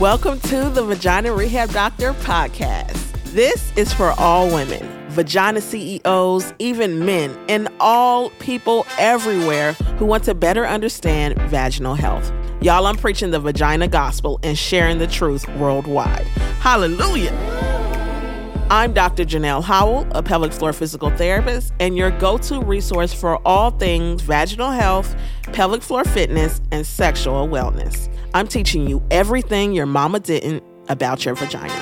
Welcome to the Vagina Rehab Doctor podcast. This is for all women, vagina CEOs, even men, and all people everywhere who want to better understand vaginal health. Y'all, I'm preaching the vagina gospel and sharing the truth worldwide. Hallelujah. I'm Dr. Janelle Howell, a pelvic floor physical therapist, and your go to resource for all things vaginal health, pelvic floor fitness, and sexual wellness. I'm teaching you everything your mama didn't about your vagina.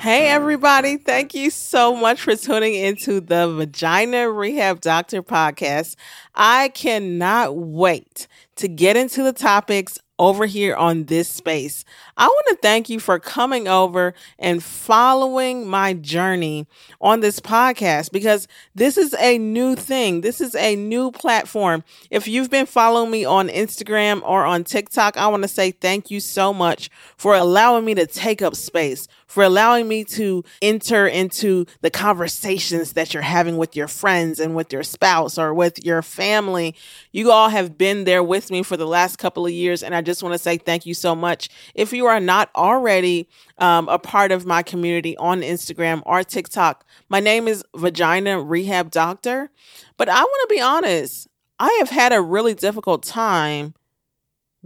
Hey, everybody. Thank you so much for tuning into the Vagina Rehab Doctor podcast. I cannot wait to get into the topics over here on this space. I want to thank you for coming over and following my journey on this podcast because this is a new thing. This is a new platform. If you've been following me on Instagram or on TikTok, I want to say thank you so much for allowing me to take up space, for allowing me to enter into the conversations that you're having with your friends and with your spouse or with your family. You all have been there with me for the last couple of years, and I just want to say thank you so much. If you are not already um, a part of my community on Instagram or TikTok, my name is Vagina Rehab Doctor. But I want to be honest, I have had a really difficult time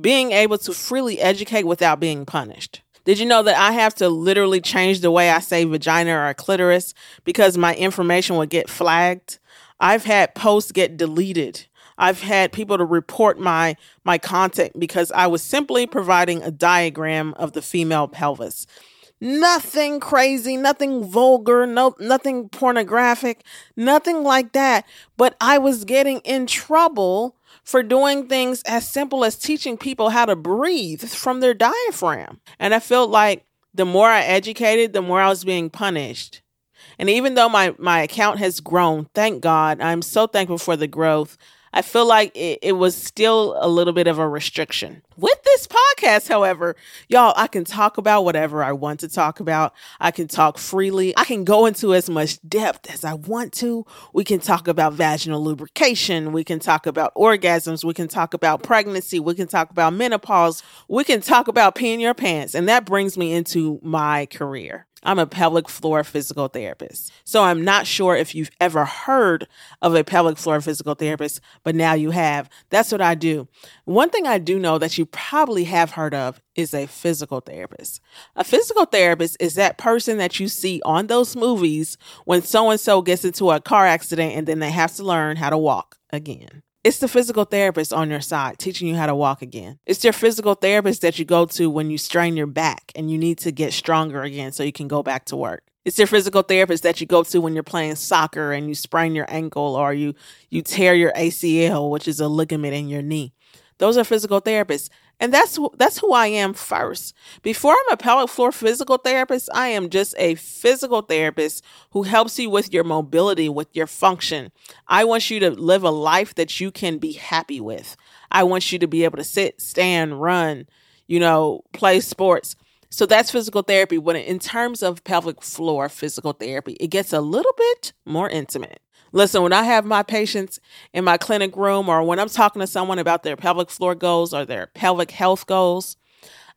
being able to freely educate without being punished. Did you know that I have to literally change the way I say vagina or clitoris because my information would get flagged? I've had posts get deleted I've had people to report my my content because I was simply providing a diagram of the female pelvis. Nothing crazy, nothing vulgar, no nothing pornographic, nothing like that, but I was getting in trouble for doing things as simple as teaching people how to breathe from their diaphragm. And I felt like the more I educated, the more I was being punished. And even though my, my account has grown, thank God, I'm so thankful for the growth. I feel like it, it, was still a little bit of a restriction. With this podcast, however, y'all, I can talk about whatever I want to talk about. I can talk freely. I can go into as much depth as I want to. We can talk about vaginal lubrication. We can talk about orgasms. We can talk about pregnancy. We can talk about menopause. We can talk about peeing your pants. And that brings me into my career. I'm a pelvic floor physical therapist. So I'm not sure if you've ever heard of a pelvic floor physical therapist, but now you have. That's what I do. One thing I do know that you probably have heard of is a physical therapist. A physical therapist is that person that you see on those movies when so and so gets into a car accident and then they have to learn how to walk again. It's the physical therapist on your side teaching you how to walk again. It's your physical therapist that you go to when you strain your back and you need to get stronger again so you can go back to work. It's your physical therapist that you go to when you're playing soccer and you sprain your ankle or you you tear your ACL, which is a ligament in your knee. Those are physical therapists. And that's that's who I am first. Before I'm a pelvic floor physical therapist, I am just a physical therapist who helps you with your mobility, with your function. I want you to live a life that you can be happy with. I want you to be able to sit, stand, run, you know, play sports. So that's physical therapy. When in terms of pelvic floor physical therapy, it gets a little bit more intimate. Listen, when I have my patients in my clinic room or when I'm talking to someone about their pelvic floor goals or their pelvic health goals,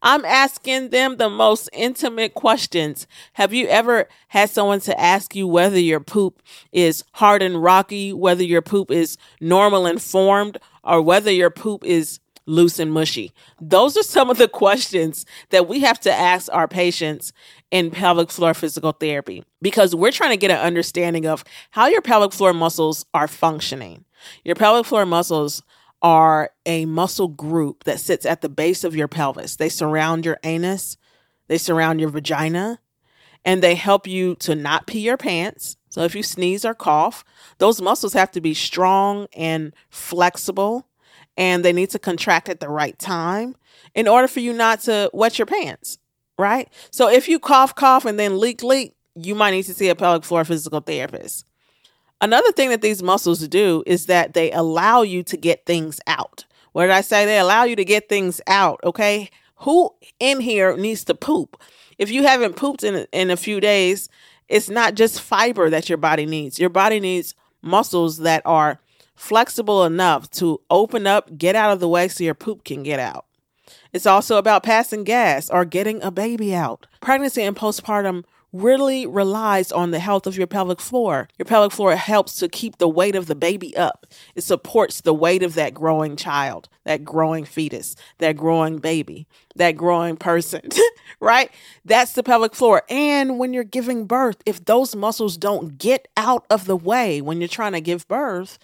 I'm asking them the most intimate questions. Have you ever had someone to ask you whether your poop is hard and rocky, whether your poop is normal and formed, or whether your poop is loose and mushy? Those are some of the questions that we have to ask our patients in pelvic floor physical therapy because we're trying to get an understanding of how your pelvic floor muscles are functioning. Your pelvic floor muscles are a muscle group that sits at the base of your pelvis. They surround your anus, they surround your vagina, and they help you to not pee your pants. So if you sneeze or cough, those muscles have to be strong and flexible and they need to contract at the right time in order for you not to wet your pants, right? So if you cough, cough, and then leak, leak, you might need to see a pelvic floor physical therapist. Another thing that these muscles do is that they allow you to get things out. What did I say? They allow you to get things out, okay? Who in here needs to poop? If you haven't pooped in in a few days, it's not just fiber that your body needs. Your body needs muscles that are flexible enough to open up, get out of the way so your poop can get out. It's also about passing gas or getting a baby out. Pregnancy and postpartum really relies on the health of your pelvic floor. Your pelvic floor helps to keep the weight of the baby up. It supports the weight of that growing child, that growing fetus, that growing baby, that growing person, right? That's the pelvic floor. And when you're giving birth, if those muscles don't get out of the way when you're trying to give birth,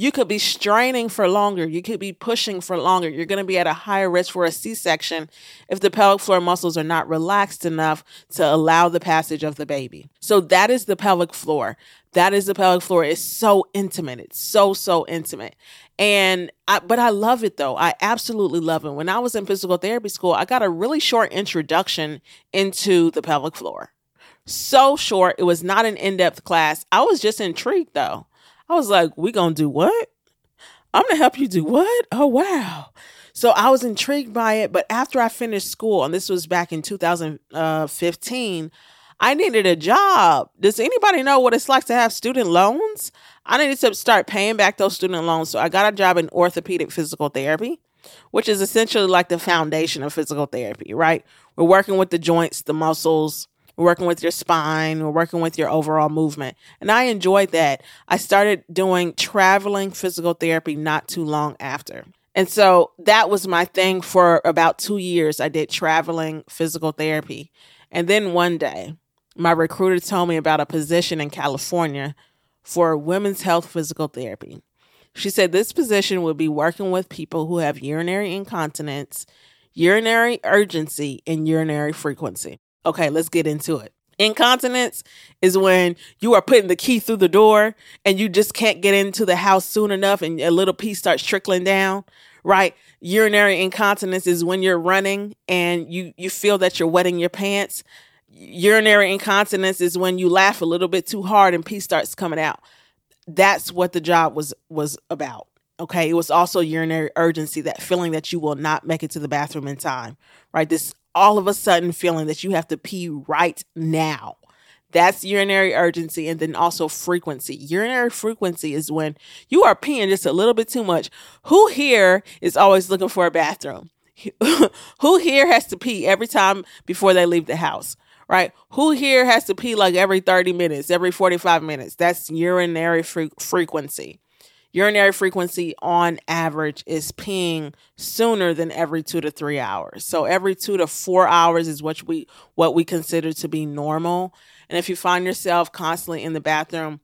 you could be straining for longer. You could be pushing for longer. You're going to be at a higher risk for a C section if the pelvic floor muscles are not relaxed enough to allow the passage of the baby. So, that is the pelvic floor. That is the pelvic floor. It's so intimate. It's so, so intimate. And I, but I love it though. I absolutely love it. When I was in physical therapy school, I got a really short introduction into the pelvic floor. So short. It was not an in depth class. I was just intrigued though. I was like, we gonna do what? I'm gonna help you do what? Oh wow. So I was intrigued by it, but after I finished school, and this was back in 2015, uh, I needed a job. Does anybody know what it's like to have student loans? I needed to start paying back those student loans. So I got a job in orthopedic physical therapy, which is essentially like the foundation of physical therapy, right? We're working with the joints, the muscles, we're working with your spine. We're working with your overall movement. And I enjoyed that. I started doing traveling physical therapy not too long after. And so that was my thing for about two years. I did traveling physical therapy. And then one day, my recruiter told me about a position in California for women's health physical therapy. She said this position would be working with people who have urinary incontinence, urinary urgency, and urinary frequency. Okay, let's get into it. Incontinence is when you are putting the key through the door and you just can't get into the house soon enough and a little piece starts trickling down, right? Urinary incontinence is when you're running and you you feel that you're wetting your pants. Urinary incontinence is when you laugh a little bit too hard and pee starts coming out. That's what the job was was about. Okay, it was also urinary urgency, that feeling that you will not make it to the bathroom in time, right? This all of a sudden feeling that you have to pee right now. That's urinary urgency and then also frequency. Urinary frequency is when you are peeing just a little bit too much. Who here is always looking for a bathroom? Who here has to pee every time before they leave the house? Right? Who here has to pee like every 30 minutes, every 45 minutes? That's urinary fre- frequency urinary frequency on average is peeing sooner than every two to three hours. So every two to four hours is what we what we consider to be normal. And if you find yourself constantly in the bathroom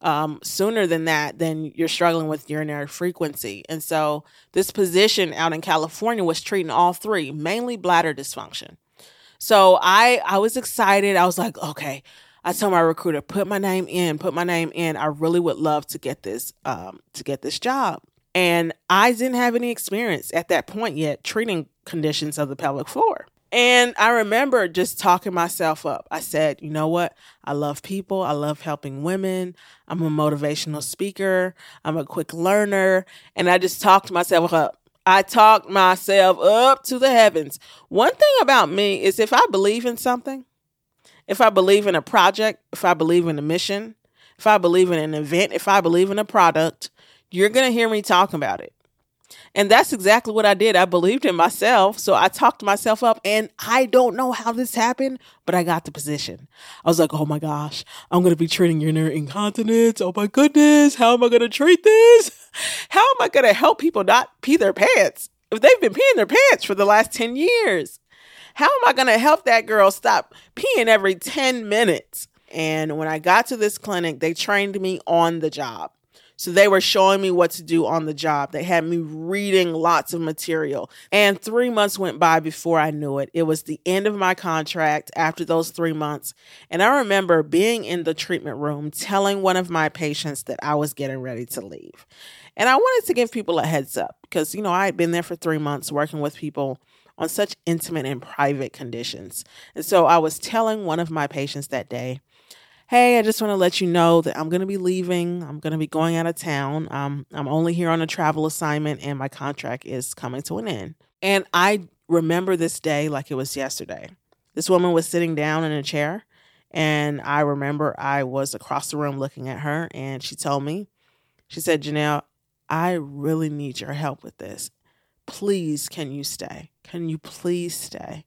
um, sooner than that, then you're struggling with urinary frequency. And so this position out in California was treating all three, mainly bladder dysfunction. So I I was excited. I was like, okay, I told my recruiter, put my name in, put my name in. I really would love to get this um, to get this job. And I didn't have any experience at that point yet treating conditions of the pelvic floor. And I remember just talking myself up. I said, you know what? I love people. I love helping women. I'm a motivational speaker. I'm a quick learner. And I just talked myself up. I talked myself up to the heavens. One thing about me is if I believe in something, if I believe in a project, if I believe in a mission, if I believe in an event, if I believe in a product, you're going to hear me talk about it. And that's exactly what I did. I believed in myself. So I talked myself up and I don't know how this happened, but I got the position. I was like, oh my gosh, I'm going to be treating urinary incontinence. Oh my goodness. How am I going to treat this? How am I going to help people not pee their pants if they've been peeing their pants for the last 10 years? How am I going to help that girl stop peeing every 10 minutes? And when I got to this clinic, they trained me on the job. So they were showing me what to do on the job. They had me reading lots of material. And three months went by before I knew it. It was the end of my contract after those three months. And I remember being in the treatment room telling one of my patients that I was getting ready to leave. And I wanted to give people a heads up because, you know, I had been there for three months working with people on such intimate and private conditions. And so I was telling one of my patients that day, Hey, I just want to let you know that I'm going to be leaving. I'm going to be going out of town. Um, I'm only here on a travel assignment and my contract is coming to an end. And I remember this day like it was yesterday. This woman was sitting down in a chair, and I remember I was across the room looking at her, and she told me, She said, Janelle, I really need your help with this. Please, can you stay? Can you please stay?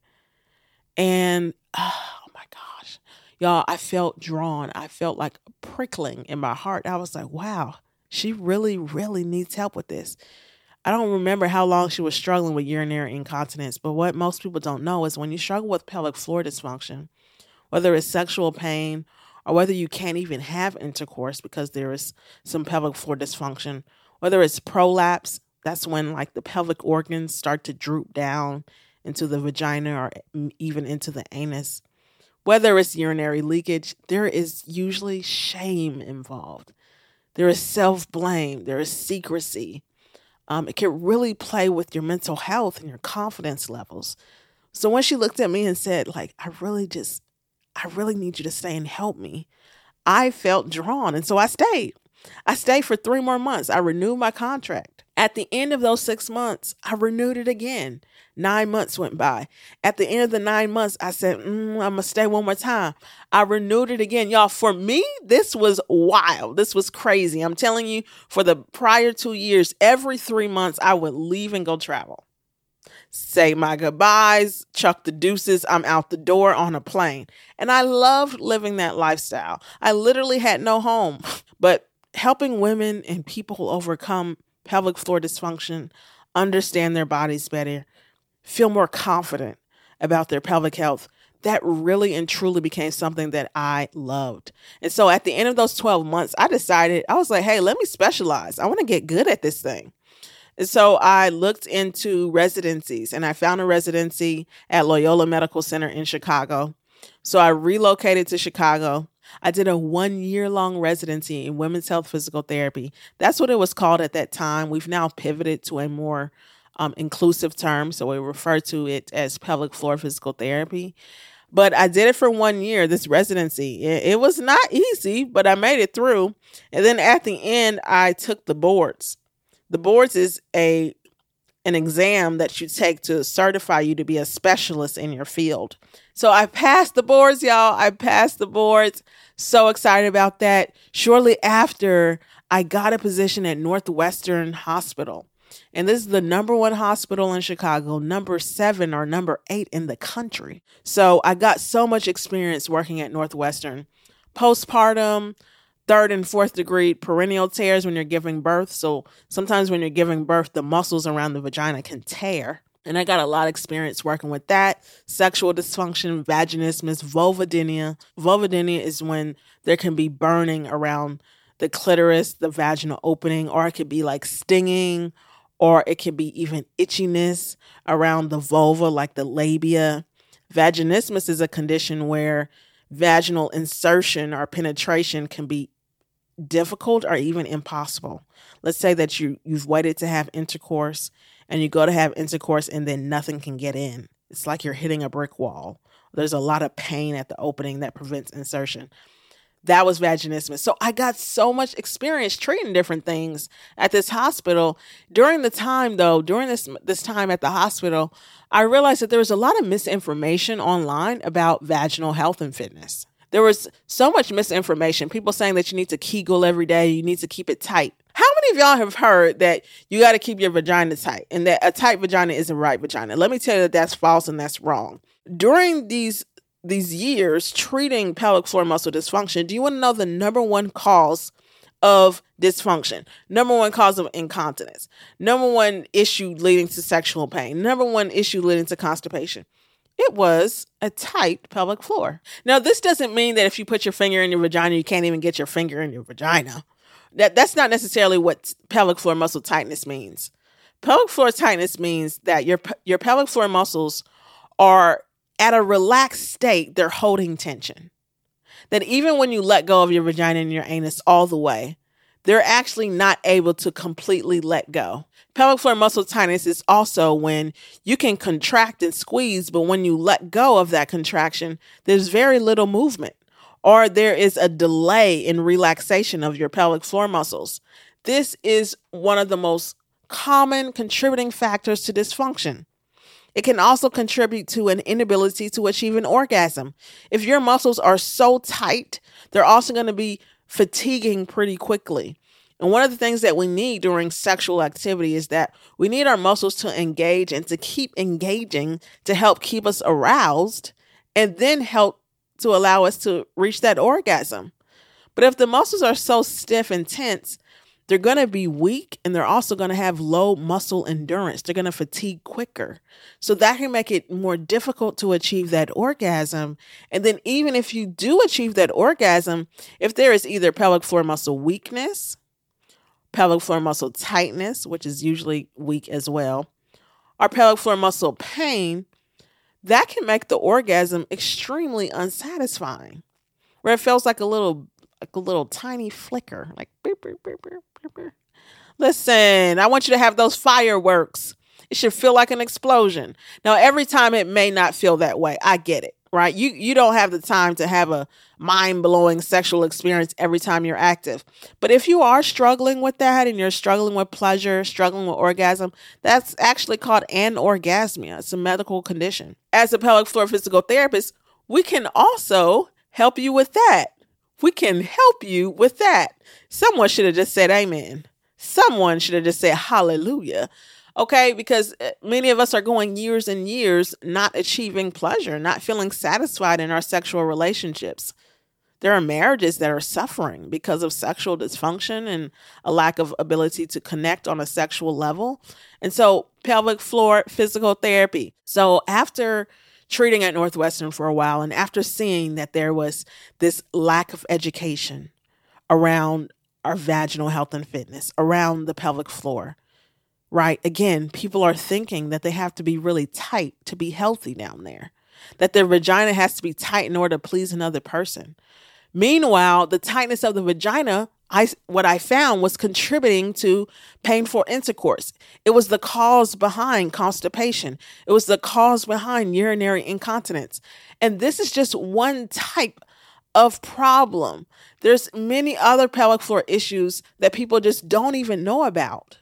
And oh my gosh, y'all, I felt drawn. I felt like prickling in my heart. I was like, wow, she really, really needs help with this. I don't remember how long she was struggling with urinary incontinence, but what most people don't know is when you struggle with pelvic floor dysfunction, whether it's sexual pain or whether you can't even have intercourse because there is some pelvic floor dysfunction, whether it's prolapse, that's when like the pelvic organs start to droop down into the vagina or even into the anus. Whether it's urinary leakage, there is usually shame involved. There is self blame, there is secrecy. Um, it can really play with your mental health and your confidence levels. So when she looked at me and said, like, I really just, I really need you to stay and help me, I felt drawn. And so I stayed. I stayed for three more months. I renewed my contract. At the end of those six months, I renewed it again. Nine months went by. At the end of the nine months, I said, mm, I'm going to stay one more time. I renewed it again. Y'all, for me, this was wild. This was crazy. I'm telling you, for the prior two years, every three months, I would leave and go travel. Say my goodbyes, chuck the deuces, I'm out the door on a plane. And I loved living that lifestyle. I literally had no home, but helping women and people overcome pelvic floor dysfunction, understand their bodies better, feel more confident about their pelvic health. That really and truly became something that I loved. And so at the end of those 12 months, I decided, I was like, hey, let me specialize. I want to get good at this thing. And so I looked into residencies and I found a residency at Loyola Medical Center in Chicago. So I relocated to Chicago I did a one year long residency in women's health physical therapy. That's what it was called at that time. We've now pivoted to a more um, inclusive term. So we refer to it as pelvic floor physical therapy. But I did it for one year, this residency. It, it was not easy, but I made it through. And then at the end, I took the boards. The boards is a an exam that you take to certify you to be a specialist in your field. So I passed the boards, y'all. I passed the boards. So excited about that. Shortly after, I got a position at Northwestern Hospital. And this is the number one hospital in Chicago, number seven or number eight in the country. So I got so much experience working at Northwestern. Postpartum, third and fourth degree perineal tears when you're giving birth. So sometimes when you're giving birth, the muscles around the vagina can tear. And I got a lot of experience working with that. Sexual dysfunction, vaginismus, vulvodynia. Vulvodynia is when there can be burning around the clitoris, the vaginal opening, or it could be like stinging, or it could be even itchiness around the vulva, like the labia. Vaginismus is a condition where vaginal insertion or penetration can be difficult or even impossible. Let's say that you you've waited to have intercourse and you go to have intercourse and then nothing can get in. It's like you're hitting a brick wall. There's a lot of pain at the opening that prevents insertion. That was vaginismus. So I got so much experience treating different things at this hospital. During the time though, during this this time at the hospital, I realized that there was a lot of misinformation online about vaginal health and fitness. There was so much misinformation. People saying that you need to Kegel every day, you need to keep it tight. How many of y'all have heard that you got to keep your vagina tight and that a tight vagina is a right vagina? Let me tell you that that's false and that's wrong. During these these years treating pelvic floor muscle dysfunction, do you want to know the number one cause of dysfunction? Number one cause of incontinence. Number one issue leading to sexual pain. Number one issue leading to constipation. It was a tight pelvic floor. Now, this doesn't mean that if you put your finger in your vagina, you can't even get your finger in your vagina. That that's not necessarily what pelvic floor muscle tightness means. Pelvic floor tightness means that your your pelvic floor muscles are at a relaxed state, they're holding tension. That even when you let go of your vagina and your anus all the way, they're actually not able to completely let go. Pelvic floor muscle tightness is also when you can contract and squeeze, but when you let go of that contraction, there's very little movement or there is a delay in relaxation of your pelvic floor muscles. This is one of the most common contributing factors to dysfunction. It can also contribute to an inability to achieve an orgasm. If your muscles are so tight, they're also going to be fatiguing pretty quickly. And one of the things that we need during sexual activity is that we need our muscles to engage and to keep engaging to help keep us aroused and then help to allow us to reach that orgasm. But if the muscles are so stiff and tense, they're going to be weak and they're also going to have low muscle endurance. They're going to fatigue quicker. So that can make it more difficult to achieve that orgasm. And then, even if you do achieve that orgasm, if there is either pelvic floor muscle weakness, pelvic floor muscle tightness, which is usually weak as well, or pelvic floor muscle pain, that can make the orgasm extremely unsatisfying, where it feels like a little like a little tiny flicker, like beep, beep, beep, Listen, I want you to have those fireworks. It should feel like an explosion. Now, every time it may not feel that way. I get it, right? You you don't have the time to have a mind-blowing sexual experience every time you're active. But if you are struggling with that and you're struggling with pleasure, struggling with orgasm, that's actually called anorgasmia. It's a medical condition. As a pelvic floor physical therapist, we can also help you with that we can help you with that. Someone should have just said amen. Someone should have just said hallelujah. Okay, because uh, many of us are going years and years not achieving pleasure, not feeling satisfied in our sexual relationships. There are marriages that are suffering because of sexual dysfunction and a lack of ability to connect on a sexual level. And so, pelvic floor physical therapy. So, after treating at Northwestern for a while, and after seeing that there was this lack of education around our vaginal health and fitness, around the pelvic floor, right? Again, people are thinking that they have to be really tight to be healthy down there, that their vagina has to be tight in order to please another person. Meanwhile, the tightness of the vagina I what I found was contributing to painful intercourse. It was the cause behind constipation. It was the cause behind urinary incontinence. And this is just one type of problem. There's many other pelvic floor issues that people just don't even know about.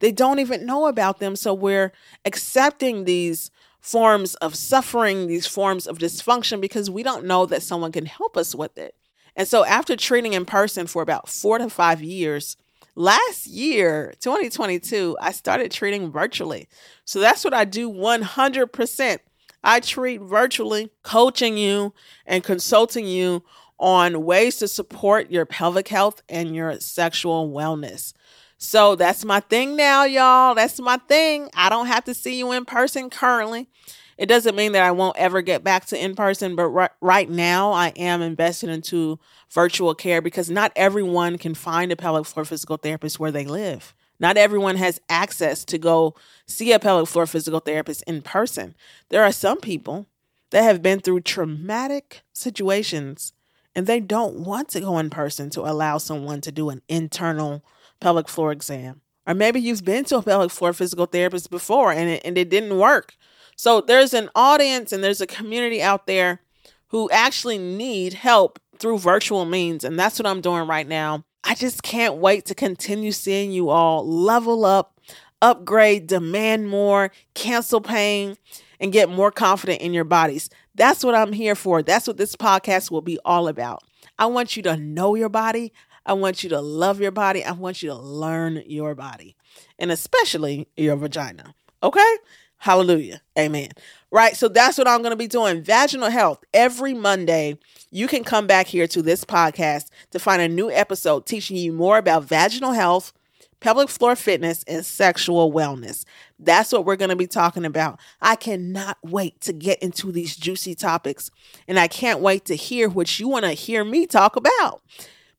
They don't even know about them. So we're accepting these forms of suffering, these forms of dysfunction because we don't know that someone can help us with it. And so after treating in person for about four to five years, last year, 2022, I started treating virtually. So that's what I do 100%. I treat virtually, coaching you and consulting you on ways to support your pelvic health and your sexual wellness. So that's my thing now, y'all. That's my thing. I don't have to see you in person currently. It doesn't mean that I won't ever get back to in person, but right, right now I am invested into virtual care because not everyone can find a pelvic floor physical therapist where they live. Not everyone has access to go see a pelvic floor physical therapist in person. There are some people that have been through traumatic situations and they don't want to go in person to allow someone to do an internal pelvic floor exam. Or maybe you've been to a pelvic floor physical therapist before and it, and it didn't work. So there's an audience and there's a community out there who actually need help through virtual means. And that's what I'm doing right now. I just can't wait to continue seeing you all level up, upgrade, demand more, cancel pain, and get more confident in your bodies. That's what I'm here for. That's what this podcast will be all about. I want you to know your body. I want you to love your body. I want you to learn your body, and especially your vagina. Okay? Hallelujah. Amen. Right. So that's what I'm going to be doing. Vaginal health every Monday. You can come back here to this podcast to find a new episode teaching you more about vaginal health, pelvic floor fitness, and sexual wellness. That's what we're going to be talking about. I cannot wait to get into these juicy topics, and I can't wait to hear what you want to hear me talk about.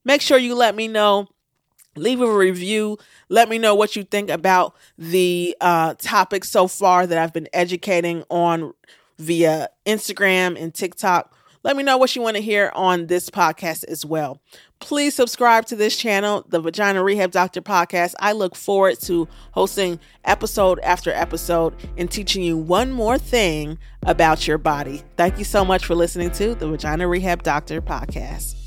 Make sure you let me know leave a review. Let me know what you think about the uh, topics so far that i've been educating on via instagram and tiktok. Let me know what you want to hear on this podcast as well. Please subscribe to this channel the vagina rehab doctor podcast. I look forward to hosting episode after episode and teaching you one more thing about your body. Thank you so much for listening to the vagina rehab doctor podcast